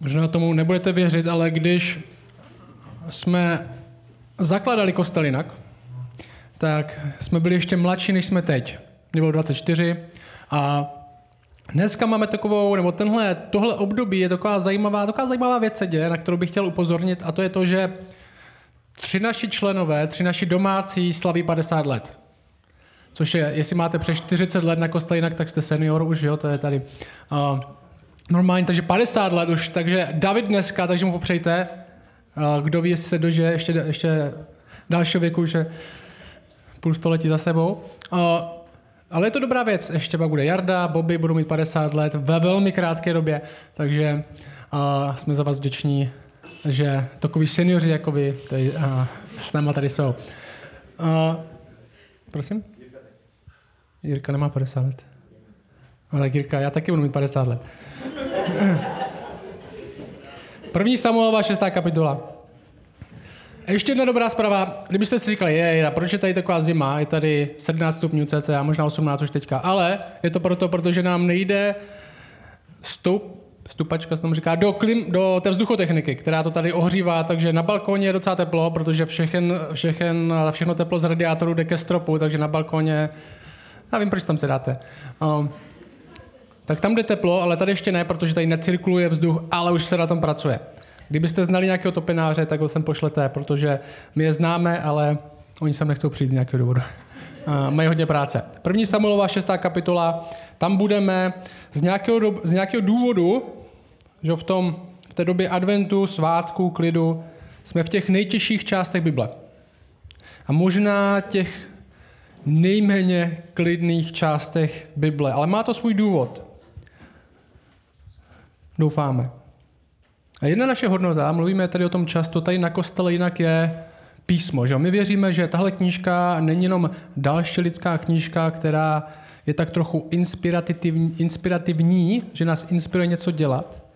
Možná tomu nebudete věřit, ale když jsme zakladali kostel jinak, tak jsme byli ještě mladší, než jsme teď. Mě bylo 24 a dneska máme takovou, nebo tenhle, tohle období je taková zajímavá, taková zajímavá věc se děje, na kterou bych chtěl upozornit a to je to, že tři naši členové, tři naši domácí slaví 50 let. Což je, jestli máte přes 40 let na kostel jinak, tak jste senior už, jo, to je tady uh, normální, takže 50 let už, takže David dneska, takže mu popřejte, kdo ví, jestli se dožije ještě, ještě dalšího věku, že půl století za sebou. Ale je to dobrá věc, ještě pak bude Jarda, Bobby budou mít 50 let ve velmi krátké době, takže jsme za vás vděční, že takový seniori jako vy tady, s náma tady jsou. Prosím? Jirka nemá 50 let. Tak Jirka, já taky budu mít 50 let. První Samuelova šestá kapitola. A ještě jedna dobrá zpráva. Kdybyste si říkali, je, a proč je tady taková zima, je tady 17 stupňů cca, možná 18 už teďka, ale je to proto, protože nám nejde stoup, stupačka se tomu říká, do, klim, do té vzduchotechniky, která to tady ohřívá, takže na balkóně je docela teplo, protože všechen, všechen, všechno teplo z radiátoru jde ke stropu, takže na balkóně já vím, proč tam se dáte. Um, tak tam jde teplo, ale tady ještě ne, protože tady necirkuluje vzduch, ale už se na tom pracuje. Kdybyste znali nějakého topináře, tak ho sem pošlete, protože my je známe, ale oni sem nechcou přijít z nějakého důvodu. Uh, mají hodně práce. První Samuelova šestá kapitola, tam budeme z nějakého, do, z nějakého důvodu, že v, tom, v té době adventu, svátku, klidu, jsme v těch nejtěžších částech Bible. A možná těch nejméně klidných částech Bible. Ale má to svůj důvod. Doufáme. A jedna naše hodnota, mluvíme tady o tom často, tady na kostele jinak je písmo. Že? My věříme, že tahle knížka není jenom další lidská knížka, která je tak trochu inspirativní, inspirativní že nás inspiruje něco dělat,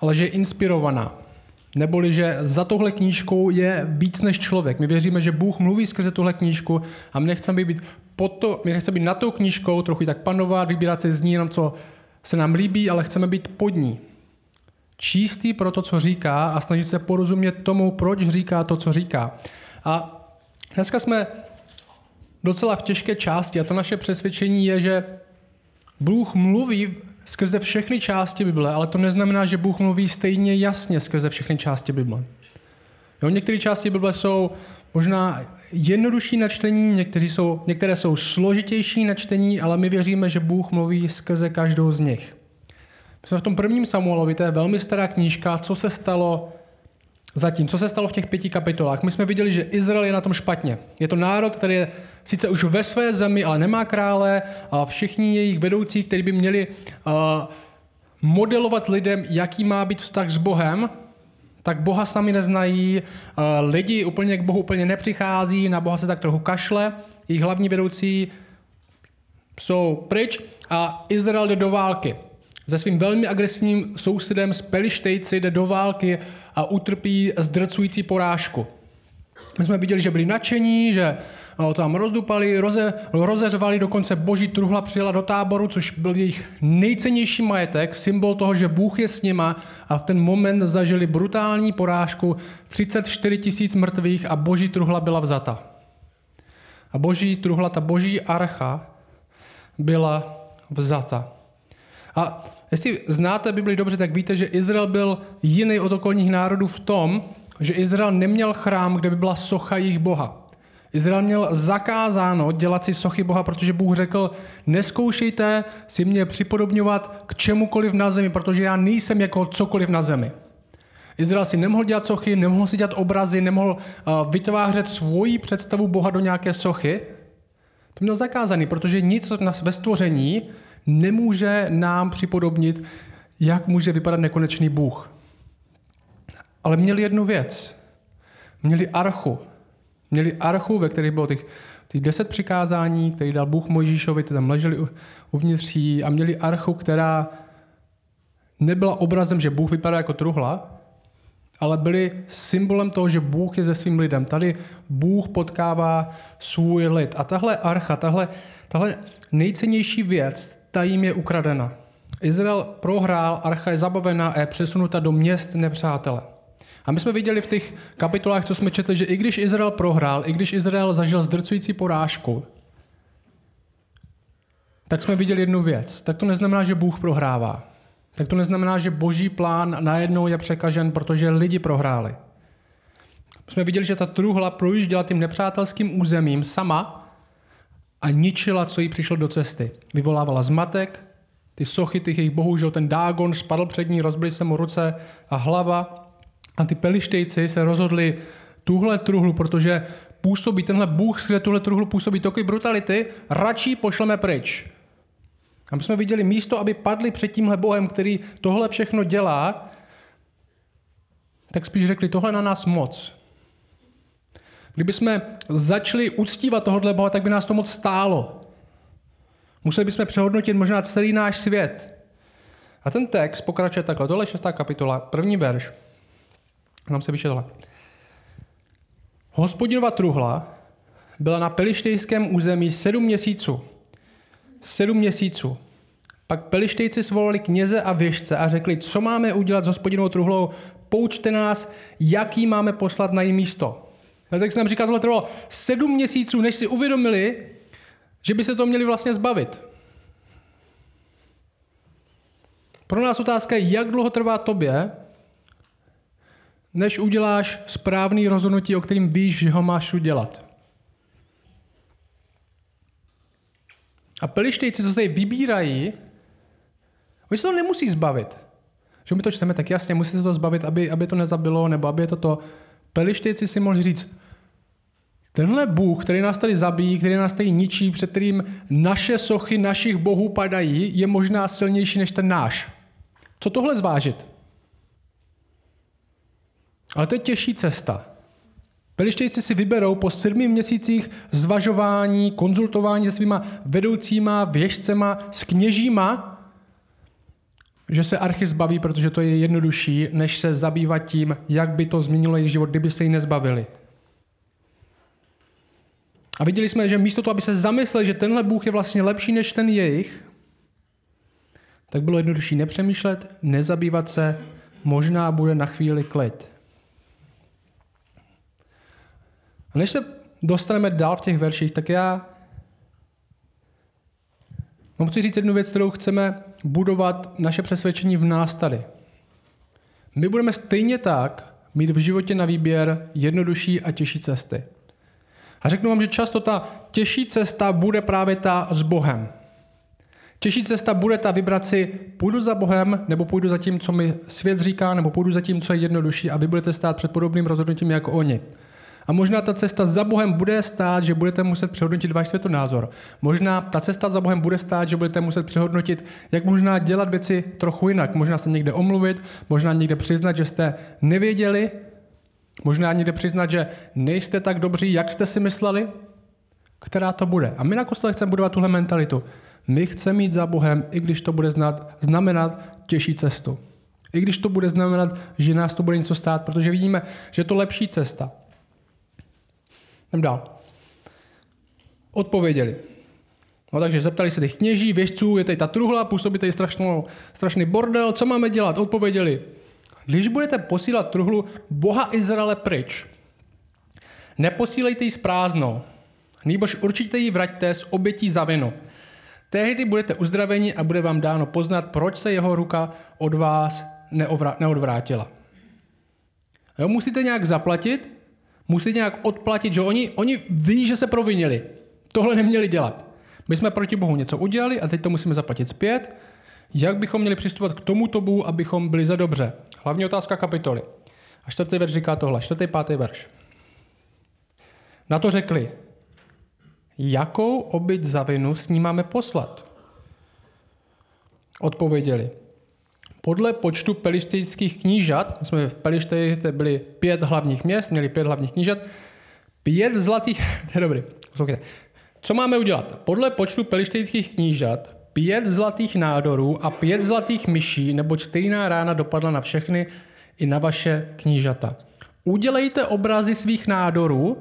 ale že je inspirovaná. Neboli, že za tohle knížkou je víc než člověk. My věříme, že Bůh mluví skrze tuhle knížku a my nechceme být, pod to, my nechceme být nad tou knížkou, trochu tak panovat, vybírat se z ní jenom, co se nám líbí, ale chceme být pod ní. Čístý pro to, co říká a snažit se porozumět tomu, proč říká to, co říká. A dneska jsme docela v těžké části a to naše přesvědčení je, že Bůh mluví skrze všechny části Bible, ale to neznamená, že Bůh mluví stejně jasně skrze všechny části Bible. Jo, některé části Bible jsou možná jednodušší na čtení, jsou, některé jsou složitější na čtení, ale my věříme, že Bůh mluví skrze každou z nich. My jsme v tom prvním Samuelovi, to je velmi stará knížka, co se stalo zatím, co se stalo v těch pěti kapitolách. My jsme viděli, že Izrael je na tom špatně. Je to národ, který je sice už ve své zemi, ale nemá krále a všichni jejich vedoucí, kteří by měli uh, modelovat lidem, jaký má být vztah s Bohem, tak Boha sami neznají, uh, lidi úplně k Bohu úplně nepřichází, na Boha se tak trochu kašle, jejich hlavní vedoucí jsou pryč a Izrael jde do války. Se svým velmi agresivním sousedem z Pelištejci jde do války a utrpí zdrcující porážku. My jsme viděli, že byli nadšení, že tam rozdupali, roze, rozeřvali, dokonce boží truhla přijela do táboru, což byl jejich nejcennější majetek, symbol toho, že Bůh je s nima a v ten moment zažili brutální porážku, 34 tisíc mrtvých a boží truhla byla vzata. A boží truhla, ta boží archa byla vzata. A jestli znáte Bibli dobře, tak víte, že Izrael byl jiný od okolních národů v tom, že Izrael neměl chrám, kde by byla socha jejich Boha. Izrael měl zakázáno dělat si sochy Boha, protože Bůh řekl, neskoušejte si mě připodobňovat k čemukoliv na zemi, protože já nejsem jako cokoliv na zemi. Izrael si nemohl dělat sochy, nemohl si dělat obrazy, nemohl uh, vytvářet svoji představu Boha do nějaké sochy. To měl zakázaný, protože nic ve stvoření nemůže nám připodobnit, jak může vypadat nekonečný Bůh. Ale měli jednu věc. Měli archu. Měli archu, ve které bylo těch, těch deset přikázání, který dal Bůh Mojžíšovi, ty tam leželi uvnitř a měli archu, která nebyla obrazem, že Bůh vypadá jako truhla, ale byli symbolem toho, že Bůh je se svým lidem. Tady Bůh potkává svůj lid. A tahle archa, tahle, tahle nejcennější věc, ta jim je ukradena. Izrael prohrál, archa je zabavená a je přesunuta do měst nepřátele. A my jsme viděli v těch kapitolách, co jsme četli, že i když Izrael prohrál, i když Izrael zažil zdrcující porážku, tak jsme viděli jednu věc. Tak to neznamená, že Bůh prohrává. Tak to neznamená, že boží plán najednou je překažen, protože lidi prohráli. Jsme viděli, že ta truhla projížděla tím nepřátelským územím sama a ničila, co jí přišlo do cesty. Vyvolávala zmatek, ty sochy těch jejich bohů, že ten Dágon spadl před ní, rozbily se mu ruce a hlava a ty pelištejci se rozhodli tuhle truhlu, protože působí tenhle Bůh, skrze tuhle truhlu působí takový brutality, radši pošleme pryč. A my jsme viděli místo, aby padli před tímhle Bohem, který tohle všechno dělá, tak spíš řekli, tohle na nás moc. Kdyby jsme začali uctívat tohohle Boha, tak by nás to moc stálo. Museli bychom přehodnotit možná celý náš svět. A ten text pokračuje takhle. Tohle je šestá kapitola, první verš. Tam se vyšel. Hospodinova truhla byla na pelištejském území sedm měsíců. Sedm měsíců. Pak pelištejci svolali kněze a věžce a řekli, co máme udělat s hospodinovou truhlou, poučte nás, jaký máme poslat na její místo. A tak se nám říká, tohle trvalo sedm měsíců, než si uvědomili, že by se to měli vlastně zbavit. Pro nás otázka je, jak dlouho trvá tobě, než uděláš správný rozhodnutí, o kterým víš, že ho máš udělat. A pelištejci, co tady vybírají, oni se to nemusí zbavit. Že my to čteme, tak jasně, musí se to zbavit, aby, aby to nezabilo, nebo aby je to to. Pelištejci si mohli říct, tenhle Bůh, který nás tady zabíjí, který nás tady ničí, před kterým naše sochy našich bohů padají, je možná silnější než ten náš. Co tohle zvážit? Ale to je těžší cesta. Pelištějci si vyberou po sedmi měsících zvažování, konzultování se svýma vedoucíma, věžcema, s kněžíma, že se archy zbaví, protože to je jednodušší, než se zabývat tím, jak by to změnilo jejich život, kdyby se jí nezbavili. A viděli jsme, že místo toho, aby se zamysleli, že tenhle Bůh je vlastně lepší než ten jejich, tak bylo jednodušší nepřemýšlet, nezabývat se, možná bude na chvíli klid. A než se dostaneme dál v těch verších, tak já vám chci říct jednu věc, kterou chceme budovat naše přesvědčení v nás tady. My budeme stejně tak mít v životě na výběr jednodušší a těžší cesty. A řeknu vám, že často ta těžší cesta bude právě ta s Bohem. Těžší cesta bude ta vybrat si, půjdu za Bohem, nebo půjdu za tím, co mi svět říká, nebo půjdu za tím, co je jednodušší a vy budete stát před podobným rozhodnutím jako oni. A možná ta cesta za Bohem bude stát, že budete muset přehodnotit váš světonázor. Možná ta cesta za Bohem bude stát, že budete muset přehodnotit, jak možná dělat věci trochu jinak. Možná se někde omluvit, možná někde přiznat, že jste nevěděli, možná někde přiznat, že nejste tak dobří, jak jste si mysleli. Která to bude? A my na kostele chceme budovat tuhle mentalitu. My chceme jít za Bohem, i když to bude znat, znamenat těžší cestu. I když to bude znamenat, že nás to bude něco stát, protože vidíme, že to lepší cesta. Jdem dál. Odpověděli. No takže zeptali se těch kněží, věžců, je tady ta truhla, působí tady strašnou, strašný bordel, co máme dělat? Odpověděli. Když budete posílat truhlu Boha Izraele pryč, neposílejte ji s prázdnou, nýbož určitě ji vraťte s obětí za vinu. Tehdy budete uzdraveni a bude vám dáno poznat, proč se jeho ruka od vás neodvrátila. Jo, musíte nějak zaplatit, musí nějak odplatit, že oni, oni ví, že se provinili. Tohle neměli dělat. My jsme proti Bohu něco udělali a teď to musíme zaplatit zpět. Jak bychom měli přistupovat k tomuto Bohu, abychom byli za dobře? Hlavní otázka kapitoly. A čtvrtý verš říká tohle, čtvrtý, pátý verš. Na to řekli, jakou obyť za vinu s ní máme poslat? Odpověděli, podle počtu pelištejských knížat, jsme v Pelišteji, to byly pět hlavních měst, měli pět hlavních knížat, pět zlatých, to je dobrý, poslouchejte. Co máme udělat? Podle počtu pelištejských knížat, pět zlatých nádorů a pět zlatých myší, nebo stejná rána dopadla na všechny i na vaše knížata. Udělejte obrazy svých nádorů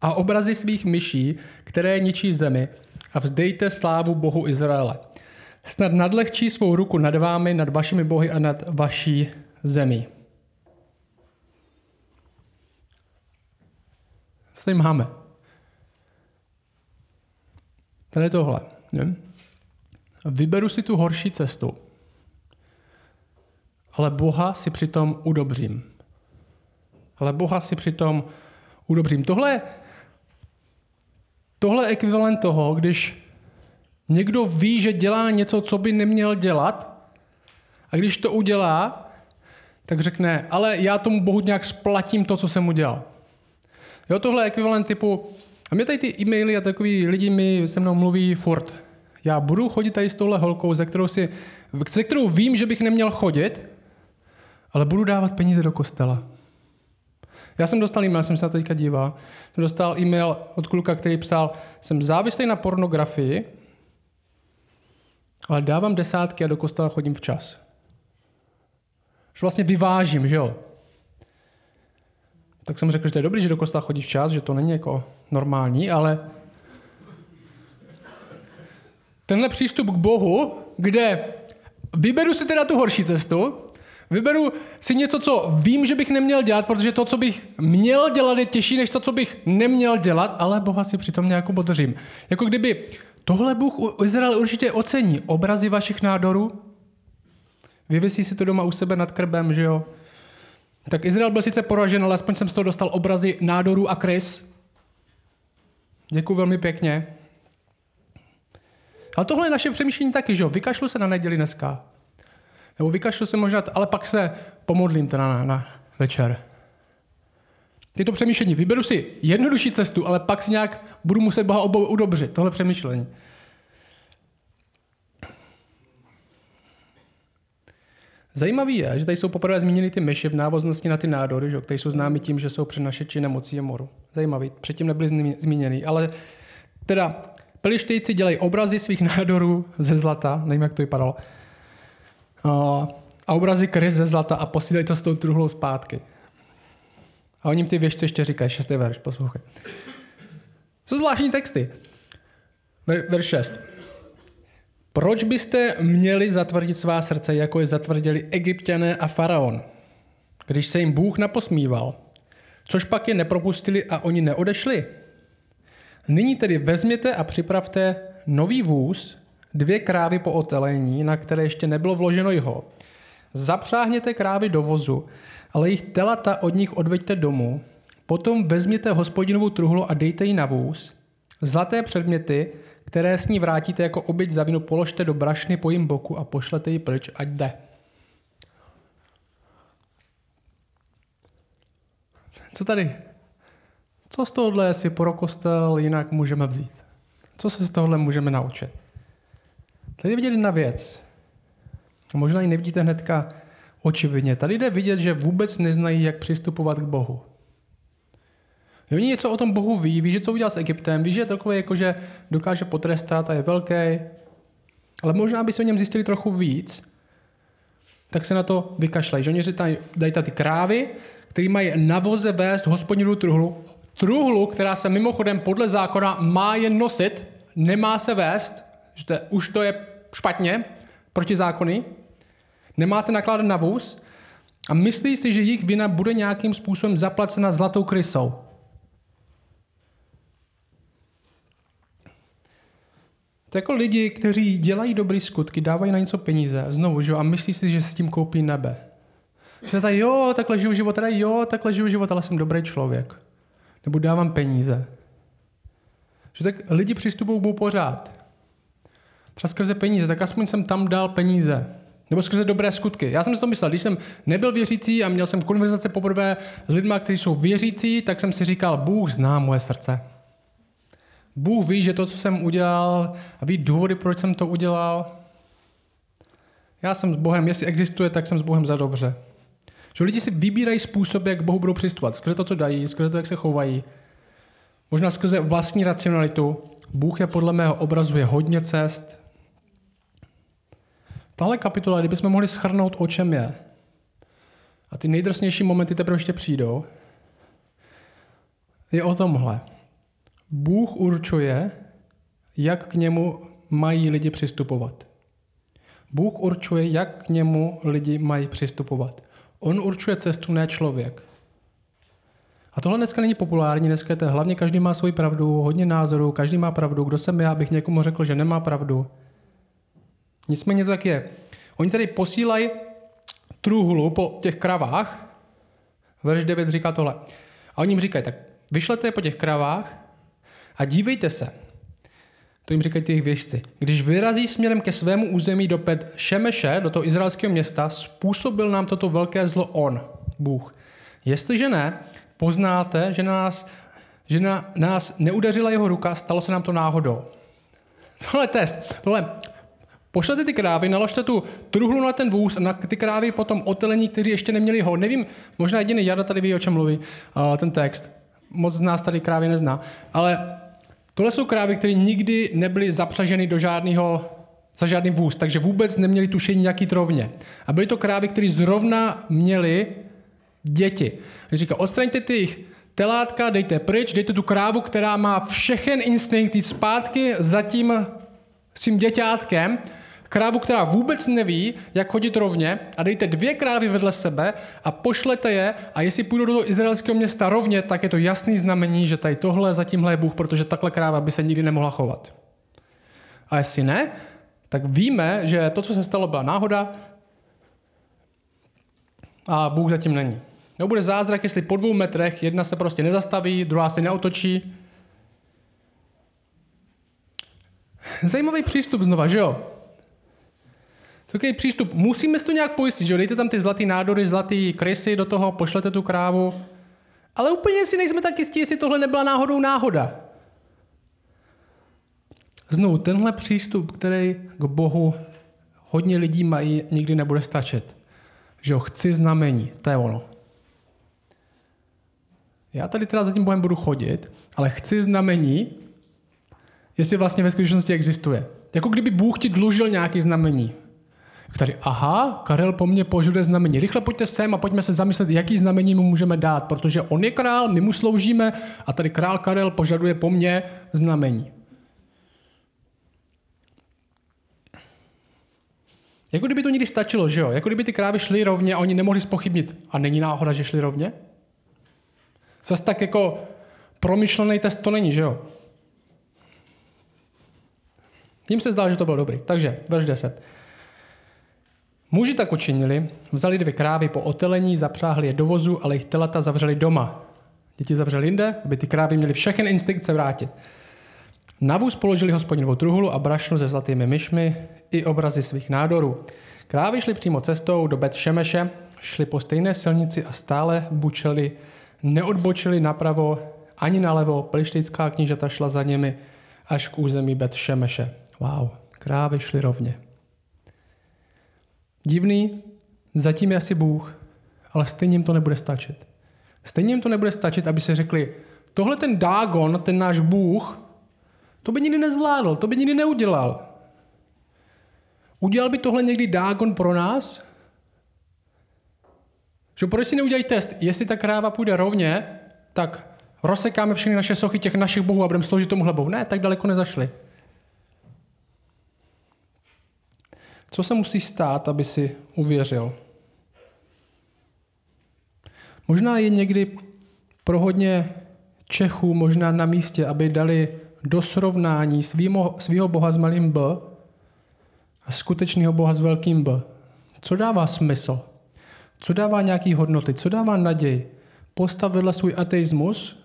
a obrazy svých myší, které ničí zemi a vzdejte slávu Bohu Izraele. Snad nadlehčí svou ruku nad vámi, nad vašimi bohy a nad vaší zemí. Co tady máme? Tady je tohle. Ne? Vyberu si tu horší cestu, ale Boha si přitom udobřím. Ale Boha si přitom udobřím. Tohle, tohle je ekvivalent toho, když někdo ví, že dělá něco, co by neměl dělat, a když to udělá, tak řekne, ale já tomu Bohu nějak splatím to, co jsem udělal. Jo, tohle je ekvivalent typu, a mě tady ty e-maily a takový lidi mi se mnou mluví furt. Já budu chodit tady s touhle holkou, ze kterou, si, ze kterou vím, že bych neměl chodit, ale budu dávat peníze do kostela. Já jsem dostal e-mail, jsem se na to teďka díval, jsem dostal e-mail od kluka, který psal, jsem závislý na pornografii, ale dávám desátky a do kostela chodím včas. Že vlastně vyvážím, že jo? Tak jsem řekl, že to je dobrý, že do kostela chodí včas, že to není jako normální, ale tenhle přístup k Bohu, kde vyberu si teda tu horší cestu, vyberu si něco, co vím, že bych neměl dělat, protože to, co bych měl dělat, je těžší než to, co bych neměl dělat, ale Boha si přitom nějak podržím. Jako kdyby tohle Bůh u Izrael určitě ocení. Obrazy vašich nádorů, vyvěsí si to doma u sebe nad krbem, že jo? Tak Izrael byl sice poražen, ale aspoň jsem z toho dostal obrazy nádorů a krys. Děkuji velmi pěkně. Ale tohle je naše přemýšlení taky, že jo? Vykašlu se na neděli dneska. Nebo vykašlu se možná, ale pak se pomodlím teda na, na večer. Tyto přemýšlení. Vyberu si jednodušší cestu, ale pak si nějak budu muset Boha udobřit. Tohle přemýšlení. Zajímavý je, že tady jsou poprvé zmíněny ty myši v návaznosti na ty nádory, že, které jsou známy tím, že jsou přenašeči nemocí a moru. Zajímavý. Předtím nebyly zmíněny, ale teda pelištejci dělají obrazy svých nádorů ze zlata, nevím, jak to vypadalo, a obrazy krys ze zlata a posílají to s tou truhlou zpátky. A oni ty věžce ještě říkají, šestý verš, poslouchej. Jsou zvláštní texty. Ver, verš 6. Proč byste měli zatvrdit svá srdce, jako je zatvrdili egyptiané a faraon, když se jim Bůh naposmíval? Což pak je nepropustili a oni neodešli? Nyní tedy vezměte a připravte nový vůz, dvě krávy po otelení, na které ještě nebylo vloženo jeho. Zapřáhněte krávy do vozu, ale jejich telata od nich odveďte domů. Potom vezměte hospodinovu truhlu a dejte ji na vůz. Zlaté předměty, které s ní vrátíte jako obyť za vinu, položte do brašny po jim boku a pošlete ji pryč, ať jde. Co tady? Co z tohohle si pro kostel jinak můžeme vzít? Co se z tohohle můžeme naučit? Tady vidět jedna věc. Možná ji nevidíte hnedka očividně. Tady jde vidět, že vůbec neznají, jak přistupovat k Bohu. Oni něco o tom Bohu ví, ví, že co udělal s Egyptem, ví, že je takový, jako že dokáže potrestat a je velký, ale možná by se o něm zjistili trochu víc, tak se na to vykašlají. Že oni dají, dají ty krávy, který mají na voze vést hospodinu truhlu, truhlu, která se mimochodem podle zákona má jen nosit, nemá se vést, že to je, už to je špatně, proti zákony, nemá se nakládat na vůz a myslí si, že jejich vina bude nějakým způsobem zaplacena zlatou krysou. To jako lidi, kteří dělají dobré skutky, dávají na něco peníze, znovu, že jo, a myslí si, že s tím koupí nebe. Že tady, jo, takhle žiju život, tady, jo, takhle žiju život, ale jsem dobrý člověk. Nebo dávám peníze. Že tak lidi přistupují k pořád. Třeba skrze peníze, tak aspoň jsem tam dal peníze. Nebo skrze dobré skutky. Já jsem si to myslel, když jsem nebyl věřící a měl jsem konverzace poprvé s lidmi, kteří jsou věřící, tak jsem si říkal, Bůh zná moje srdce. Bůh ví, že to, co jsem udělal, a ví důvody, proč jsem to udělal. Já jsem s Bohem, jestli existuje, tak jsem s Bohem za dobře. Že lidi si vybírají způsob, jak Bohu budou přistupovat. Skrze to, co dají, skrze to, jak se chovají. Možná skrze vlastní racionalitu. Bůh je podle mého obrazu je hodně cest. Tahle kapitola, kdybychom mohli schrnout, o čem je, a ty nejdrsnější momenty teprve ještě přijdou, je o tomhle. Bůh určuje, jak k němu mají lidi přistupovat. Bůh určuje, jak k němu lidi mají přistupovat. On určuje cestu, ne člověk. A tohle dneska není populární, dneska je to hlavně každý má svoji pravdu, hodně názorů, každý má pravdu. Kdo jsem já, abych někomu řekl, že nemá pravdu. Nicméně to tak je. Oni tady posílají truhlu po těch kravách. Verš 9 říká tohle. A oni jim říkají, tak vyšlete po těch kravách a dívejte se. To jim říkají ty věžci. Když vyrazí směrem ke svému území do Pet Šemeše, do toho izraelského města, způsobil nám toto velké zlo on, Bůh. Jestliže ne, poznáte, že na nás, že na nás neudařila jeho ruka, stalo se nám to náhodou. Tohle test. Tohle Pošlete ty krávy, naložte tu truhlu na ten vůz na ty krávy potom otelení, kteří ještě neměli ho. Nevím, možná jediný Jada tady ví, o čem mluví uh, ten text. Moc z nás tady krávy nezná. Ale tohle jsou krávy, které nikdy nebyly zapřaženy do žádného za žádný vůz, takže vůbec neměli tušení, jaký trovně. A byly to krávy, které zrovna měly děti. Říká, odstraňte ty telátka, dejte pryč, dejte tu krávu, která má všechen instinkt jít zpátky za tím svým děťátkem krávu, která vůbec neví, jak chodit rovně a dejte dvě krávy vedle sebe a pošlete je a jestli půjdou do toho izraelského města rovně, tak je to jasný znamení, že tady tohle za tímhle je Bůh, protože takhle kráva by se nikdy nemohla chovat. A jestli ne, tak víme, že to, co se stalo, byla náhoda a Bůh zatím není. No bude zázrak, jestli po dvou metrech jedna se prostě nezastaví, druhá se neotočí. Zajímavý přístup znova, že jo? Takový přístup. Musíme si to nějak pojistit, že Dejte tam ty zlatý nádory, zlatý krysy do toho, pošlete tu krávu. Ale úplně si nejsme tak jistí, jestli tohle nebyla náhodou náhoda. Znovu, tenhle přístup, který k Bohu hodně lidí mají, nikdy nebude stačit. Že ho chci znamení, to je ono. Já tady teda za tím Bohem budu chodit, ale chci znamení, jestli vlastně ve skutečnosti existuje. Jako kdyby Bůh ti dlužil nějaký znamení. Tady, aha, Karel po mně požaduje znamení. Rychle pojďte sem a pojďme se zamyslet, jaký znamení mu můžeme dát, protože on je král, my mu sloužíme a tady král Karel požaduje po mně znamení. Jako kdyby to někdy stačilo, že jo? Jako kdyby ty krávy šly rovně a oni nemohli spochybnit. A není náhoda, že šli rovně? Zas tak jako promyšlený test to není, že jo? Jím se zdá, že to bylo dobrý. Takže, verš 10. Muži tak učinili, vzali dvě krávy po otelení, zapřáhli je do vozu, ale jejich telata zavřeli doma. Děti zavřeli jinde, aby ty krávy měly všechny instinkt se vrátit. Na vůz položili hospodinovou truhlu a brašnu se zlatými myšmi i obrazy svých nádorů. Krávy šly přímo cestou do Bet Šemeše, šli po stejné silnici a stále bučeli, neodbočili napravo ani nalevo, plištejská knížata šla za nimi až k území Bet Šemeše. Wow, krávy šly rovně. Divný, zatím je asi Bůh, ale stejně jim to nebude stačit. Stejně jim to nebude stačit, aby se řekli, tohle ten Dágon, ten náš Bůh, to by nikdy nezvládl, to by nikdy neudělal. Udělal by tohle někdy Dágon pro nás? Že proč si neudělají test? Jestli ta kráva půjde rovně, tak rozsekáme všechny naše sochy těch našich bohů a budeme sloužit tomu bohu. Ne, tak daleko nezašli. Co se musí stát, aby si uvěřil? Možná je někdy pro hodně Čechů možná na místě, aby dali do srovnání svého boha s malým b a skutečného boha s velkým b. Co dává smysl? Co dává nějaký hodnoty? Co dává naději? Postav vedle svůj ateismus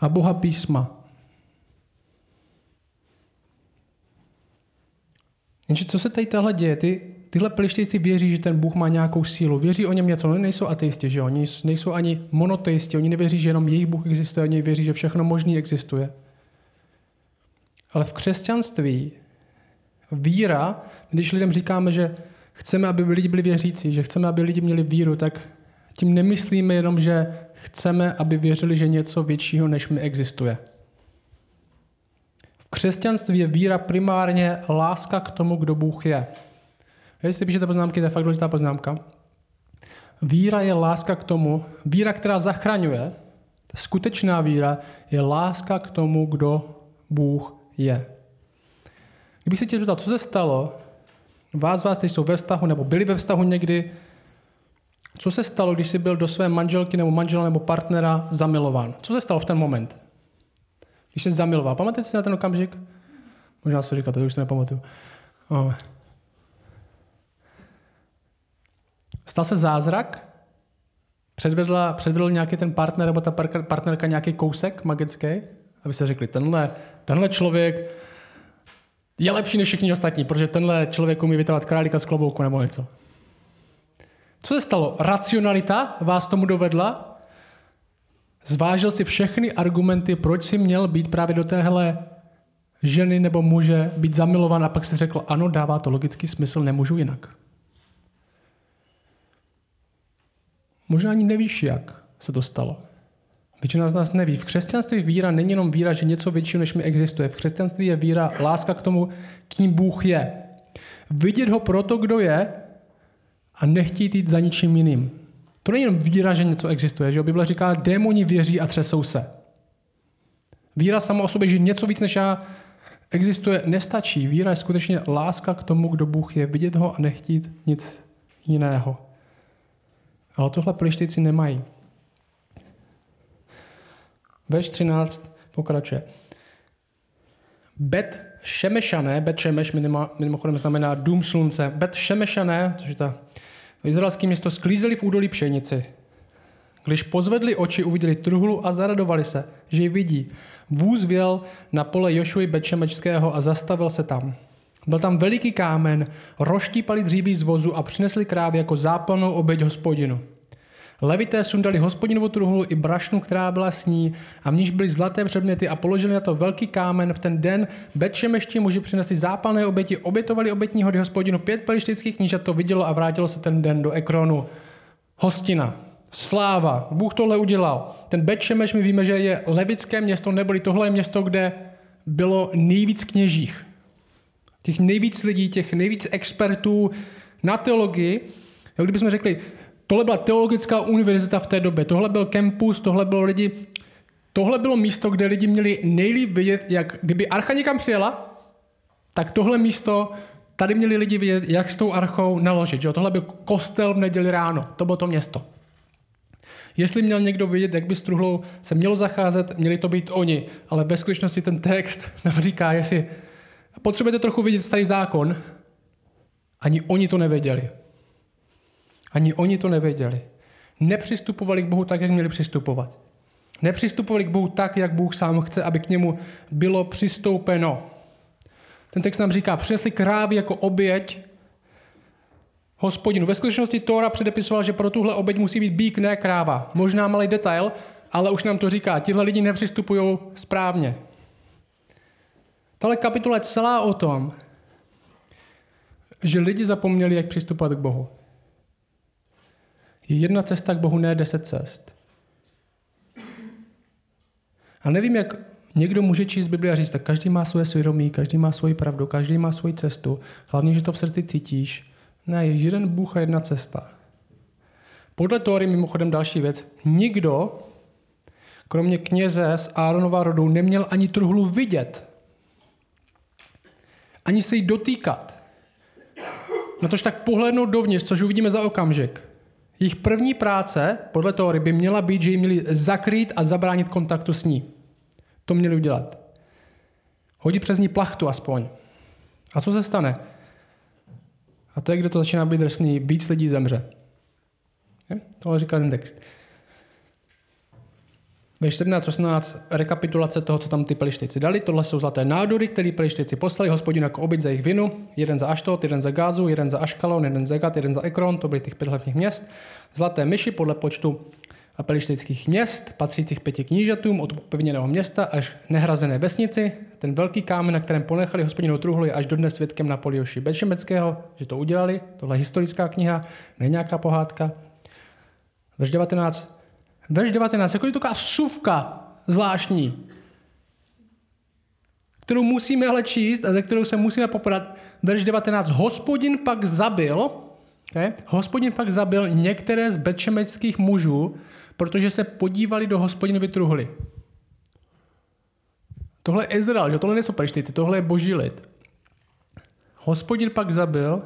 a boha písma. Jenže co se tady tahle děje? Ty, tyhle plištějci věří, že ten Bůh má nějakou sílu. Věří o něm něco. Oni nejsou ateisti, že Oni nejsou ani monoteisti. Oni nevěří, že jenom jejich Bůh existuje. Oni věří, že všechno možný existuje. Ale v křesťanství víra, když lidem říkáme, že chceme, aby lidi byli věřící, že chceme, aby lidi měli víru, tak tím nemyslíme jenom, že chceme, aby věřili, že něco většího než my existuje křesťanství je víra primárně láska k tomu, kdo Bůh je. Jestli si píšete poznámky, to je fakt důležitá poznámka. Víra je láska k tomu, víra, která zachraňuje, skutečná víra je láska k tomu, kdo Bůh je. Kdybych se tě zeptal, co se stalo, Vás vás, kteří jsou ve vztahu nebo byli ve vztahu někdy, co se stalo, když jsi byl do své manželky nebo manžela nebo partnera zamilován? Co se stalo v ten moment? Když jsi zamiloval. Pamatujete si na ten okamžik? Možná se říká, to už se nepamatuju. Oh. Stal se zázrak? Předvedla, předvedl nějaký ten partner nebo ta partnerka nějaký kousek magický? Aby se řekli, tenhle, tenhle člověk je lepší než všichni ostatní, protože tenhle člověk umí vytávat králíka z klobouku nebo něco. Co se stalo? Racionalita vás tomu dovedla? Zvážil si všechny argumenty, proč si měl být právě do téhle ženy nebo muže být zamilovan a pak si řekl, ano, dává to logický smysl, nemůžu jinak. Možná ani nevíš, jak se to stalo. Většina z nás neví. V křesťanství víra není jenom víra, že něco většího než mi existuje. V křesťanství je víra, láska k tomu, kým Bůh je. Vidět ho proto, kdo je a nechtít jít za ničím jiným. To není jenom víra, že něco existuje. Že Bible říká, démoni věří a třesou se. Víra sama o sobě, že něco víc než já existuje, nestačí. Víra je skutečně láska k tomu, kdo Bůh je. Vidět ho a nechtít nic jiného. Ale tohle plištíci nemají. Verš 13 pokračuje. Bet Šemešané, Bet Šemeš mimochodem znamená dům slunce. Bet Šemešané, což je ta izraelské město, sklízeli v údolí pšenici. Když pozvedli oči, uviděli truhlu a zaradovali se, že ji vidí. Vůz věl na pole Jošuji Bečemečského a zastavil se tam. Byl tam veliký kámen, roštípali dříví z vozu a přinesli krávy jako zápalnou oběť hospodinu. Levité sundali hospodinovu truhlu i brašnu, která byla s ní, a v níž byly zlaté předměty a položili na to velký kámen. V ten den Betšemeští muži přinesli zápalné oběti, obětovali obětní hody hospodinu. Pět pelištických knížat to vidělo a vrátilo se ten den do Ekronu. Hostina, sláva, Bůh tohle udělal. Ten Betšemeš, my víme, že je levické město, neboli tohle je město, kde bylo nejvíc kněžích. Těch nejvíc lidí, těch nejvíc expertů na teologii. Jak kdybychom řekli, Tohle byla teologická univerzita v té době. Tohle byl campus, tohle bylo lidi, tohle bylo místo, kde lidi měli nejlíp vidět, jak kdyby archa někam přijela, tak tohle místo, tady měli lidi vidět, jak s tou archou naložit. Že? Tohle byl kostel v neděli ráno, to bylo to město. Jestli měl někdo vidět, jak by s truhlou se mělo zacházet, měli to být oni, ale ve skutečnosti ten text nám říká, jestli potřebujete trochu vidět starý zákon, ani oni to nevěděli. Ani oni to nevěděli. Nepřistupovali k Bohu tak, jak měli přistupovat. Nepřistupovali k Bohu tak, jak Bůh sám chce, aby k němu bylo přistoupeno. Ten text nám říká, přinesli krávy jako oběť hospodinu. Ve skutečnosti Tóra předepisoval, že pro tuhle oběť musí být bík, ne kráva. Možná malý detail, ale už nám to říká. Tihle lidi nepřistupují správně. Tahle kapitola je celá o tom, že lidi zapomněli, jak přistupovat k Bohu. Je jedna cesta k Bohu, ne deset cest. A nevím, jak někdo může číst Bibli a říct, tak každý má své svědomí, každý má svoji pravdu, každý má svoji cestu. Hlavně, že to v srdci cítíš. Ne, je jeden Bůh a jedna cesta. Podle Tóry mimochodem další věc. Nikdo, kromě kněze z Áronova rodu, neměl ani truhlu vidět. Ani se jí dotýkat. Na tož tak pohlednout dovnitř, což uvidíme za okamžik. Jejich první práce, podle toho by měla být, že ji měli zakrýt a zabránit kontaktu s ní. To měli udělat. Hodit přes ní plachtu aspoň. A co se stane? A to je, kde to začíná být drsný. Víc lidí zemře. Je? Tohle říká ten text. Ve 17, 18 rekapitulace toho, co tam ty pelištěci dali. Tohle jsou zlaté nádory, které pelištěci poslali hospodinu jako obyt za jejich vinu. Jeden za Aštot, jeden za Gázu, jeden za Aškalon, jeden za Gat, jeden za Ekron, to byly těch pět hlavních měst. Zlaté myši podle počtu pelištěckých měst, patřících pěti knížatům od pevněného města až nehrazené vesnici. Ten velký kámen, na kterém ponechali hospodinou truhlu, je až dodnes svědkem na Polioši Bečemeckého, že to udělali. Tohle je historická kniha, není nějaká pohádka. Verš 19 Verš 19, jako je taková vsuvka zvláštní, kterou musíme ale číst a ze kterou se musíme popadat. Verš 19. Hospodin pak zabil, okay? hospodin pak zabil některé z betšemeckých mužů, protože se podívali do hospodinovy truhly. Tohle je Izrael, že? tohle nejsou peštici, tohle je boží lid. Hospodin pak zabil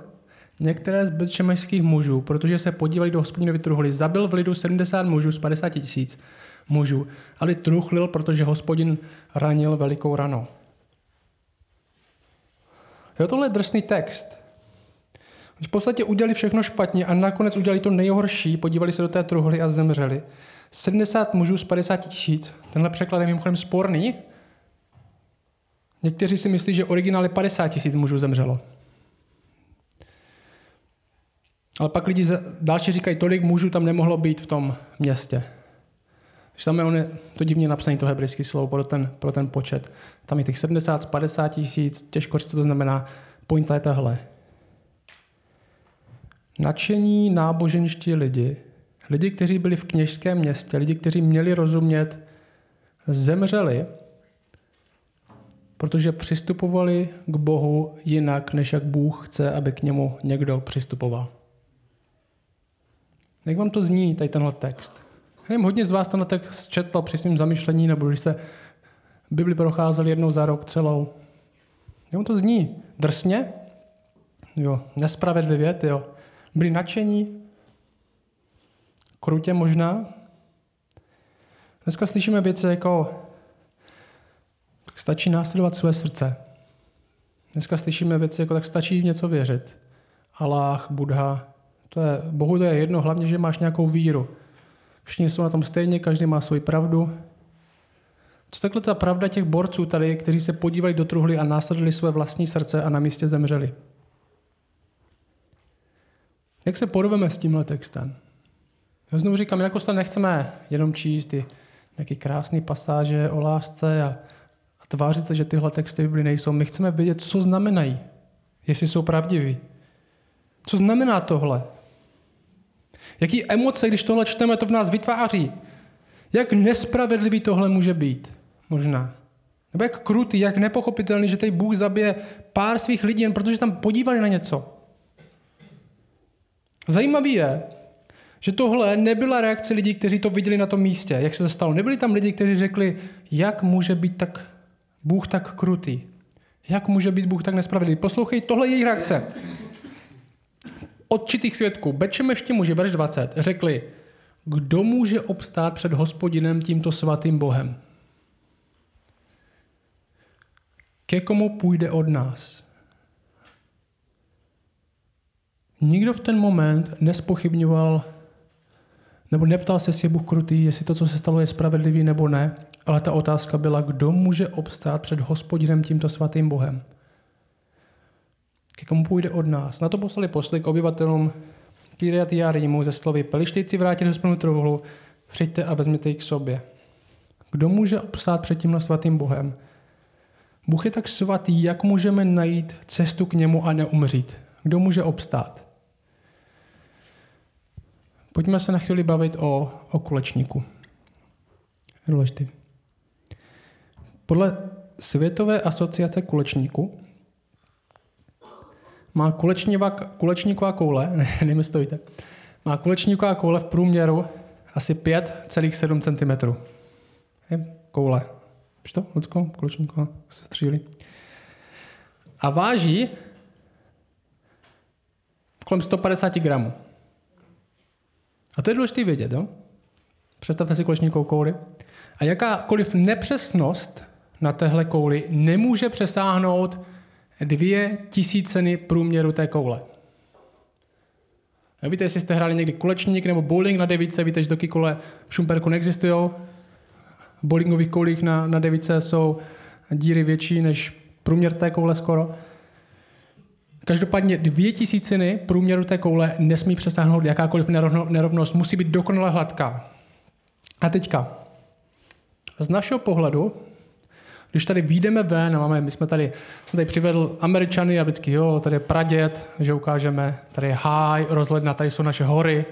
některé z betšemešských mužů, protože se podívali do hospodinovy truhly, zabil v lidu 70 mužů z 50 tisíc mužů, ale truchlil, protože hospodin ranil velikou ranou. Jo, tohle je drsný text. V podstatě udělali všechno špatně a nakonec udělali to nejhorší, podívali se do té truhly a zemřeli. 70 mužů z 50 tisíc. Tenhle překlad je mimochodem sporný. Někteří si myslí, že originály 50 tisíc mužů zemřelo. Ale pak lidi další říkají, tolik mužů tam nemohlo být v tom městě. Když tam je, on je to divně napsané, to hebrejské slovo pro ten, pro ten počet. Tam je těch 70 z 50 tisíc, těžko říct, co to znamená. Pointa je tahle. Načení náboženští lidi, lidi, kteří byli v kněžském městě, lidi, kteří měli rozumět, zemřeli, protože přistupovali k Bohu jinak, než jak Bůh chce, aby k němu někdo přistupoval. Jak vám to zní, tady tenhle text? Nevím, hodně z vás tenhle text četl při svém zamýšlení, nebo když se Bibli procházeli jednou za rok celou. Jak vám to zní? Drsně? Jo, nespravedlivě, jo. Byli nadšení? Krutě možná? Dneska slyšíme věci jako tak stačí následovat své srdce. Dneska slyšíme věci jako tak stačí v něco věřit. Allah, Buddha, to je, Bohu to je jedno, hlavně, že máš nějakou víru. Všichni jsou na tom stejně, každý má svoji pravdu. Co takhle ta pravda těch borců tady, kteří se podívali do truhly a následili své vlastní srdce a na místě zemřeli? Jak se podobeme s tímhle textem? Já znovu říkám, jako se nechceme jenom číst ty nějaké krásné pasáže o lásce a, a tvářit se, že tyhle texty v Biblii nejsou. My chceme vědět, co znamenají, jestli jsou pravdiví. Co znamená tohle? Jaký emoce, když tohle čteme, to v nás vytváří? Jak nespravedlivý tohle může být? Možná. Nebo jak krutý, jak nepochopitelný, že tady Bůh zabije pár svých lidí, jen protože tam podívali na něco. Zajímavý je, že tohle nebyla reakce lidí, kteří to viděli na tom místě, jak se to stalo. Nebyli tam lidi, kteří řekli, jak může být tak Bůh tak krutý. Jak může být Bůh tak nespravedlivý? Poslouchej, tohle je jejich reakce odčitých svědků, Bečemešti muži, verš 20, řekli, kdo může obstát před hospodinem tímto svatým Bohem? Ke komu půjde od nás? Nikdo v ten moment nespochybňoval nebo neptal se, jestli je Bůh krutý, jestli to, co se stalo, je spravedlivý nebo ne, ale ta otázka byla, kdo může obstát před hospodinem tímto svatým Bohem ke komu půjde od nás. Na to poslali posly k obyvatelům Kyriat Jarimu ze slovy Pelištejci vrátili hospodinu truhlu, přijďte a vezměte ji k sobě. Kdo může obstát před tímhle svatým Bohem? Bůh je tak svatý, jak můžeme najít cestu k němu a neumřít? Kdo může obstát? Pojďme se na chvíli bavit o, o kulečníku. Důležitý. Podle Světové asociace kulečníků má kulečníková koule, to víte, má kulečníková koule v průměru asi 5,7 cm. Je koule. Víš to, Lucko? Kulečníková se střílí. A váží kolem 150 gramů. A to je důležité vědět, jo? Představte si kulečníkovou kouli. A jakákoliv nepřesnost na téhle kouli nemůže přesáhnout dvě tisíceny průměru té koule. Víte, jestli jste hráli někdy kulečník nebo bowling na device, víte, že taky kole v Šumperku neexistují. V bowlingových koulích na, na device jsou díry větší než průměr té koule skoro. Každopádně dvě tisíciny průměru té koule nesmí přesáhnout jakákoliv nerovnost, musí být dokonale hladká. A teďka, z našeho pohledu když tady výjdeme ven a máme, my jsme tady, jsem tady přivedl Američany a vždycky, jo, tady je pradět, že ukážeme, tady je háj, rozhledna, tady jsou naše hory.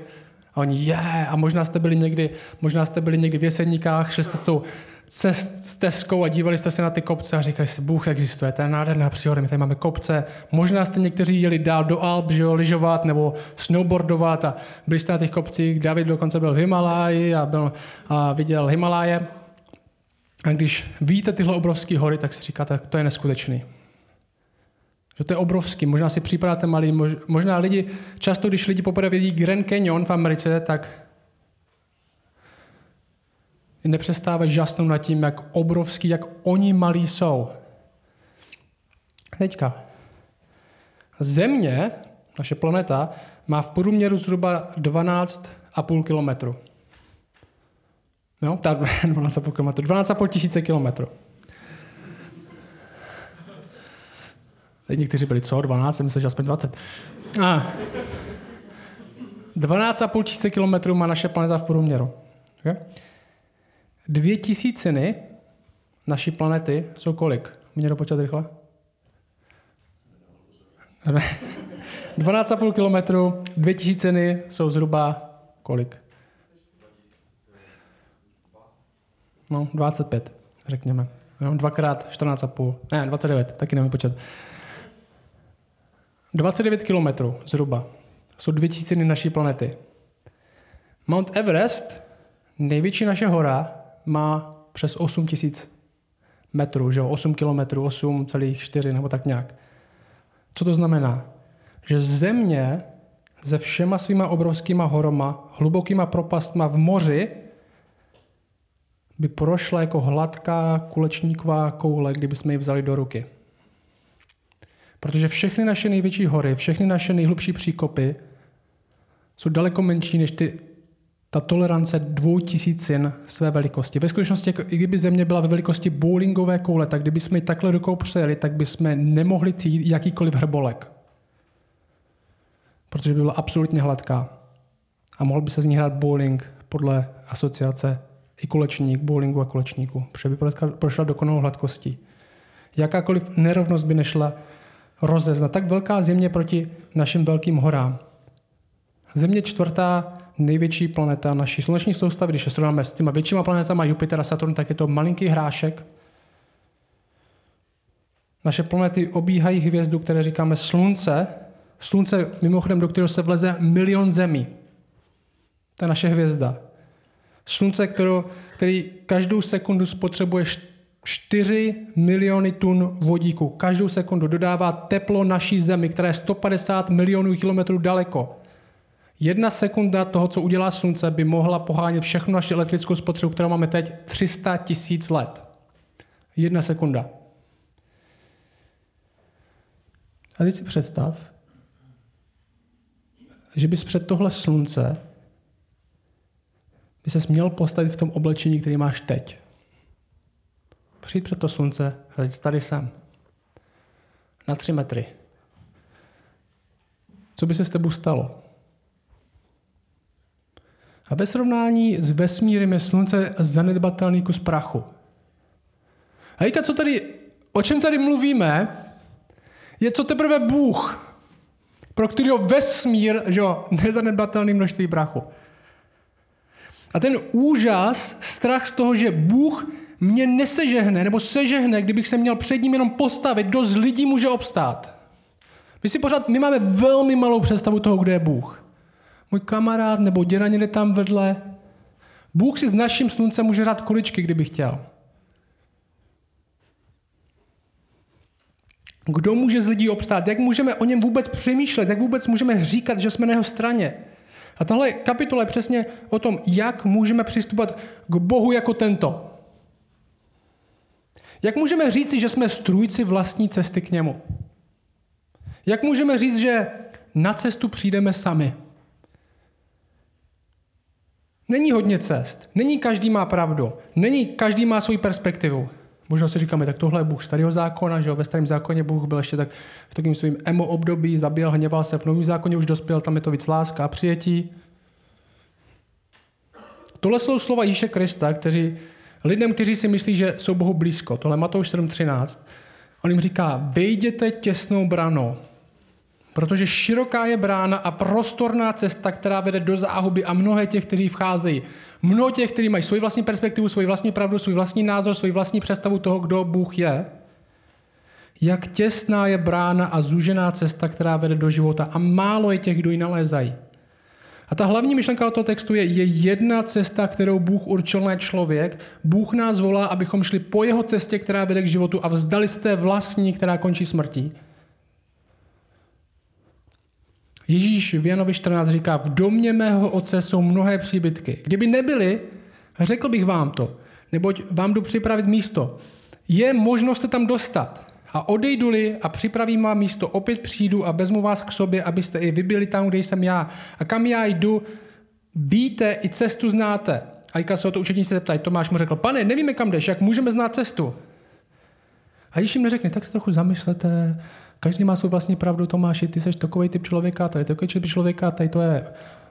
A oni, je, yeah. a možná jste byli někdy, možná jste byli někdy v Jeseníkách, šli jste tu cest, stezkou a dívali jste se na ty kopce a říkali si, Bůh existuje, to je nádherná příroda, my tady máme kopce. Možná jste někteří jeli dál do Alp, že jo, lyžovat nebo snowboardovat a byli jste na těch kopcích. David dokonce byl v Himaláji a, byl, a viděl Himaláje. A když víte tyhle obrovské hory, tak si říkáte, to je neskutečný. To je obrovský. Možná si připadáte malý. Možná lidi, často když lidi poprvé vidí Grand Canyon v Americe, tak nepřestávají žasnout nad tím, jak obrovský, jak oni malí jsou. Teďka. Země, naše planeta, má v průměru zhruba 12,5 kilometru. Jo, tak 12,5 kilometru. 12,5 tisíce kilometru. Teď někteří byli, co, 12, jsem myslel, že aspoň 20. A 12,5 tisíce kilometrů má naše planeta v průměru. Okay? Dvě tisíciny naší planety jsou kolik? Mě dopočat rychle? 12,5 kilometru, dvě tisíciny jsou zhruba kolik? No, 25, řekněme. No, dvakrát 14,5. Ne, 29, taky nevím počet. 29 kilometrů zhruba jsou dvě tisíciny naší planety. Mount Everest, největší naše hora, má přes 8 tisíc metrů, že jo? 8 kilometrů, 8,4 nebo tak nějak. Co to znamená? Že země se všema svýma obrovskýma horama, hlubokýma propastma v moři by prošla jako hladká kulečníková koule, kdyby jsme ji vzali do ruky. Protože všechny naše největší hory, všechny naše nejhlubší příkopy jsou daleko menší než ty, ta tolerance dvou tisícin své velikosti. Ve skutečnosti, jako i kdyby země byla ve velikosti bowlingové koule, tak kdyby jsme ji takhle rukou přejeli, tak bychom nemohli cítit jakýkoliv hrbolek. Protože by byla absolutně hladká. A mohl by se z ní hrát bowling podle asociace i kulečník, bowlingu a kulečníku, protože by prošla dokonalou hladkostí. Jakákoliv nerovnost by nešla rozeznat. Tak velká země proti našim velkým horám. Země čtvrtá největší planeta naší sluneční soustavy, když se srovnáme s těma většíma planetama Jupiter a Saturn, tak je to malinký hrášek. Naše planety obíhají hvězdu, které říkáme Slunce. Slunce, mimochodem, do kterého se vleze milion zemí. To je naše hvězda. Slunce, kterou, který každou sekundu spotřebuje 4 miliony tun vodíku. Každou sekundu dodává teplo naší zemi, která je 150 milionů kilometrů daleko. Jedna sekunda toho, co udělá slunce, by mohla pohánět všechnu naši elektrickou spotřebu, kterou máme teď, 300 tisíc let. Jedna sekunda. A teď si představ, že bys před tohle slunce by se měl postavit v tom oblečení, který máš teď. Přijít před to slunce a říct, tady jsem. Na tři metry. Co by se s tebou stalo? A ve srovnání s vesmírem je slunce zanedbatelný kus prachu. A co tady, o čem tady mluvíme, je co teprve Bůh, pro kterého vesmír, že jo, nezanedbatelný množství prachu. A ten úžas, strach z toho, že Bůh mě nesežehne, nebo sežehne, kdybych se měl před ním jenom postavit, dost lidí může obstát. My si pořád, my máme velmi malou představu toho, kde je Bůh. Můj kamarád nebo děda někde tam vedle. Bůh si s naším sluncem může hrát kuličky, kdyby chtěl. Kdo může z lidí obstát? Jak můžeme o něm vůbec přemýšlet? Jak vůbec můžeme říkat, že jsme na jeho straně? A tahle kapitola je přesně o tom, jak můžeme přistupovat k Bohu jako tento. Jak můžeme říct, že jsme strůjci vlastní cesty k němu? Jak můžeme říct, že na cestu přijdeme sami? Není hodně cest. Není každý má pravdu. Není každý má svoji perspektivu. Možná si říkáme, tak tohle je Bůh starého zákona, že jo? ve starém zákoně Bůh byl ještě tak v takovém svým emo období, zabíjel, hněval se, v novém zákoně už dospěl, tam je to víc láska a přijetí. Tohle jsou slova Ježíše Krista, kteří lidem, kteří si myslí, že jsou Bohu blízko. Tohle Matouš 7.13. On jim říká, vejděte těsnou branou, protože široká je brána a prostorná cesta, která vede do záhuby a mnohé těch, kteří vcházejí. Mnoho těch, kteří mají svoji vlastní perspektivu, svoji vlastní pravdu, svůj vlastní názor, svoji vlastní představu toho, kdo Bůh je. Jak těsná je brána a zúžená cesta, která vede do života a málo je těch, kdo ji nalézají. A ta hlavní myšlenka toho textu je, je jedna cesta, kterou Bůh určil na člověk. Bůh nás volá, abychom šli po jeho cestě, která vede k životu a vzdali se té vlastní, která končí smrtí. Ježíš v Janovi 14 říká, v domě mého otce jsou mnohé příbytky. Kdyby nebyly, řekl bych vám to, neboť vám jdu připravit místo. Je možnost se tam dostat. A odejdu-li a připravím vám místo, opět přijdu a vezmu vás k sobě, abyste i vy byli tam, kde jsem já. A kam já jdu, víte i cestu znáte. A Jika se o to učení se zeptají, Tomáš mu řekl, pane, nevíme kam jdeš, jak můžeme znát cestu? A Ježíš jim neřekne, tak se trochu zamyslete, každý má svou vlastní pravdu, Tomáši, ty jsi takový typ člověka, tady takový typ člověka, tady to je,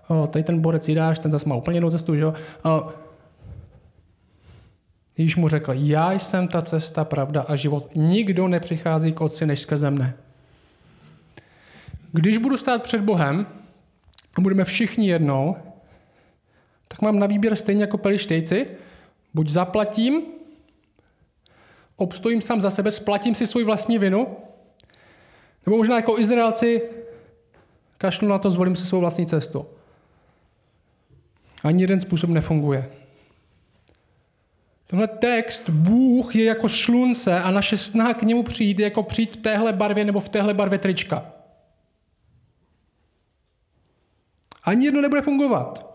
o, tady ten borec jídáš, ten zase má úplně jinou cestu, že jo? Ježíš mu řekl, já jsem ta cesta, pravda a život. Nikdo nepřichází k otci než skrze mne. Když budu stát před Bohem a budeme všichni jednou, tak mám na výběr stejně jako pelištejci. Buď zaplatím, obstojím sám za sebe, splatím si svůj vlastní vinu, nebo možná jako Izraelci kašlu na to, zvolím si svou vlastní cestu. Ani jeden způsob nefunguje. Tenhle text, Bůh je jako slunce a naše snaha k němu přijít je jako přijít v téhle barvě nebo v téhle barvě trička. Ani jedno nebude fungovat.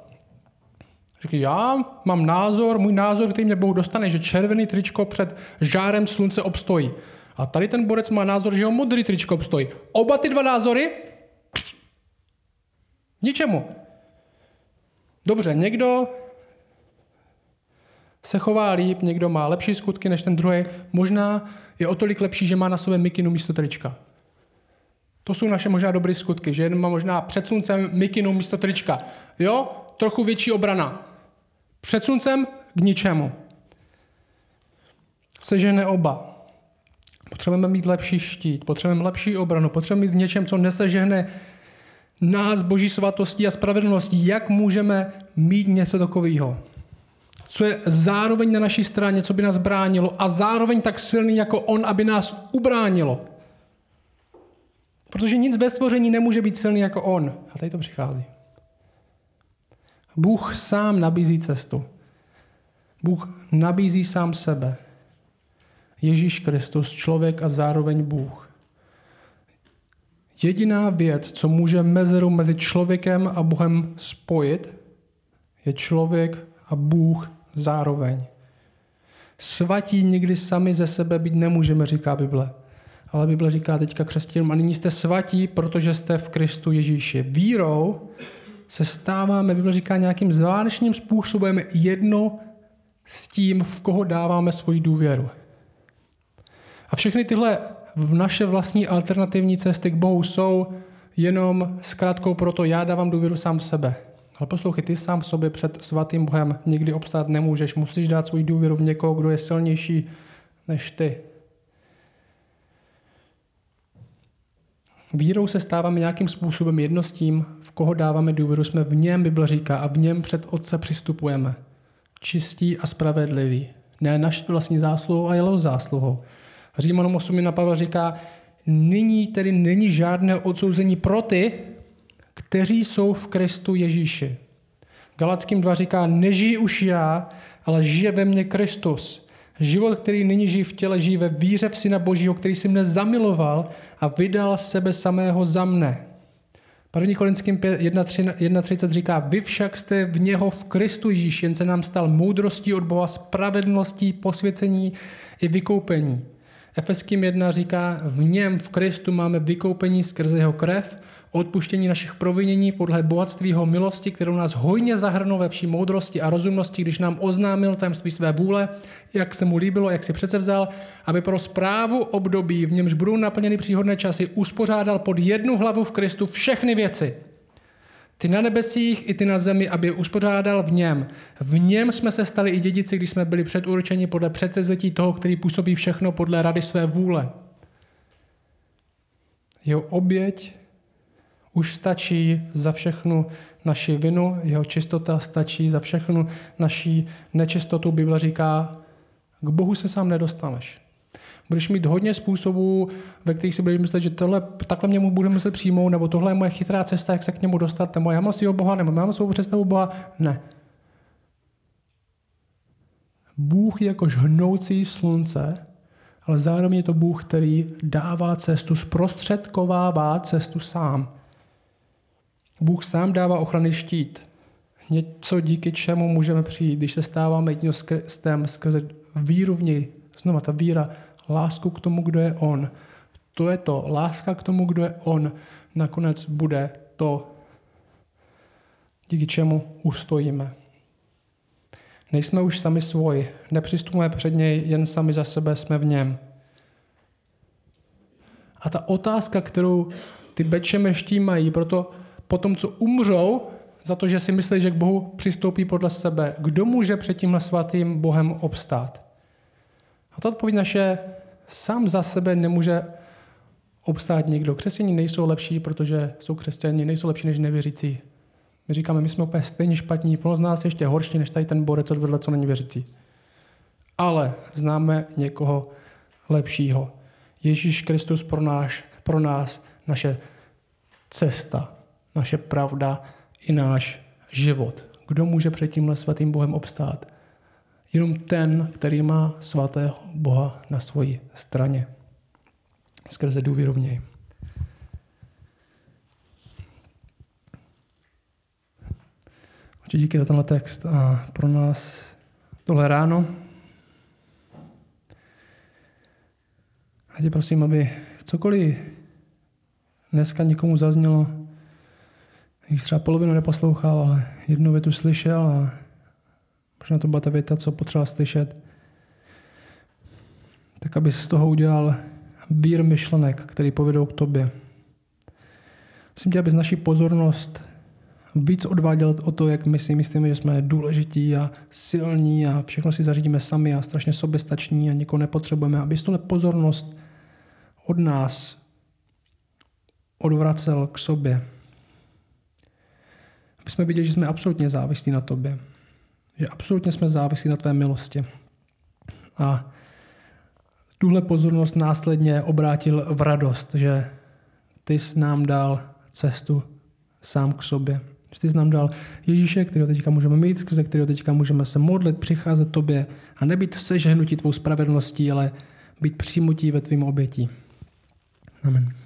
Říkají, já mám názor, můj názor, který mě Bůh dostane, že červený tričko před žárem slunce obstojí. A tady ten borec má názor, že jeho modrý tričko obstojí. Oba ty dva názory ničemu. Dobře, někdo se chová líp, někdo má lepší skutky než ten druhý. Možná je o tolik lepší, že má na sobě mikinu místo trička. To jsou naše možná dobré skutky, že jeden má možná před sluncem mikinu místo trička. Jo, trochu větší obrana. Před sluncem k ničemu. Sežene oba. Potřebujeme mít lepší štít, potřebujeme lepší obranu, potřebujeme mít v něčem, co nesežehne nás boží svatostí a spravedlností. Jak můžeme mít něco takového? Co je zároveň na naší straně, co by nás bránilo a zároveň tak silný jako on, aby nás ubránilo. Protože nic ve stvoření nemůže být silný jako on. A tady to přichází. Bůh sám nabízí cestu. Bůh nabízí sám sebe. Ježíš Kristus, člověk a zároveň Bůh. Jediná věc, co může mezeru mezi člověkem a Bohem spojit, je člověk a Bůh zároveň. Svatí nikdy sami ze sebe být nemůžeme, říká Bible. Ale Bible říká teďka křesťanům, a nyní jste svatí, protože jste v Kristu Ježíši. Vírou se stáváme, Bible říká, nějakým zvláštním způsobem jedno s tím, v koho dáváme svoji důvěru. A všechny tyhle v naše vlastní alternativní cesty k Bohu jsou jenom zkrátkou proto, já dávám důvěru sám sebe. Ale poslouchej, ty sám sobě před svatým Bohem nikdy obstát nemůžeš. Musíš dát svůj důvěru v někoho, kdo je silnější než ty. Vírou se stáváme nějakým způsobem jedno s tím, v koho dáváme důvěru, jsme v něm, Bible říká, a v něm před Otce přistupujeme. Čistí a spravedlivý. Ne naší vlastní zásluhou a jeho zásluhou. Římanům 8 na Pavel říká, nyní tedy není žádné odsouzení pro ty, kteří jsou v Kristu Ježíši. Galackým 2 říká, nežijí už já, ale žije ve mně Kristus. Život, který nyní žijí v těle, žijí ve víře v Syna Božího, který si mne zamiloval a vydal sebe samého za mne. 1. Korinským 1.30 říká, vy však jste v něho v Kristu Ježíš, jen se nám stal moudrostí od Boha, spravedlností, posvěcení i vykoupení. Efeským 1 říká, v něm, v Kristu máme vykoupení skrze jeho krev, odpuštění našich provinění podle bohatství jeho milosti, kterou nás hojně zahrnul ve vší moudrosti a rozumnosti, když nám oznámil tajemství své vůle, jak se mu líbilo, jak si přece vzal, aby pro zprávu období, v němž budou naplněny příhodné časy, uspořádal pod jednu hlavu v Kristu všechny věci. Ty na nebesích i ty na zemi, aby je uspořádal v něm. V něm jsme se stali i dědici, když jsme byli předurčeni podle předsevzetí toho, který působí všechno podle rady své vůle. Jeho oběť už stačí za všechnu naši vinu, jeho čistota stačí za všechnu naší nečistotu. Bible říká, k Bohu se sám nedostaneš. Budeš mít hodně způsobů, ve kterých si budeš myslet, že tohle, takhle mě mu bude muset přijmout, nebo tohle je moje chytrá cesta, jak se k němu dostat, nebo já mám svého Boha, nebo mám svou představu Boha. Ne. Bůh je jako žhnoucí slunce, ale zároveň je to Bůh, který dává cestu, zprostředkovává cestu sám. Bůh sám dává ochrany štít. Něco, díky čemu můžeme přijít, když se stáváme jedním skrze víru v něj. Znova ta víra, lásku k tomu, kdo je On. To je to. Láska k tomu, kdo je On, nakonec bude to, díky čemu ustojíme. Nejsme už sami svoji, nepřistupujeme před něj jen sami za sebe, jsme v něm. A ta otázka, kterou ty bečemeští mají, proto po tom, co umřou, za to, že si myslí, že k Bohu přistoupí podle sebe, kdo může před tímhle svatým Bohem obstát? A ta odpověď naše sám za sebe nemůže obstát nikdo. Křesťaní nejsou lepší, protože jsou křesťani, nejsou lepší než nevěřící. My říkáme, my jsme úplně stejně špatní, plno z nás ještě horší, než tady ten borec odvedle, co není věřící. Ale známe někoho lepšího. Ježíš Kristus pro, náš, pro nás naše cesta, naše pravda i náš život. Kdo může před tímhle svatým Bohem obstát? Jenom ten, který má svatého Boha na svoji straně. Skrze důvěru v něj. Oči díky za tenhle text a pro nás tohle ráno. A tě prosím, aby cokoliv dneska někomu zaznělo, když třeba polovinu neposlouchal, ale jednu větu slyšel a možná to byla ta věta, co potřeba slyšet, tak aby z toho udělal vír myšlenek, který povedou k tobě. Musím tě, aby z naší pozornost víc odváděl o to, jak my si myslíme, že jsme důležití a silní a všechno si zařídíme sami a strašně soběstační a nikoho nepotřebujeme, aby tuhle pozornost od nás odvracel k sobě. Aby jsme viděli, že jsme absolutně závislí na tobě. Že absolutně jsme závislí na tvé milosti. A tuhle pozornost následně obrátil v radost, že ty jsi nám dal cestu sám k sobě. Že ty jsi nám dal Ježíše, kterého teďka můžeme mít, ze kterého teďka můžeme se modlit, přicházet tobě a nebýt sežhnutí tvou spravedlností, ale být přijmutí ve tvým obětí. Amen.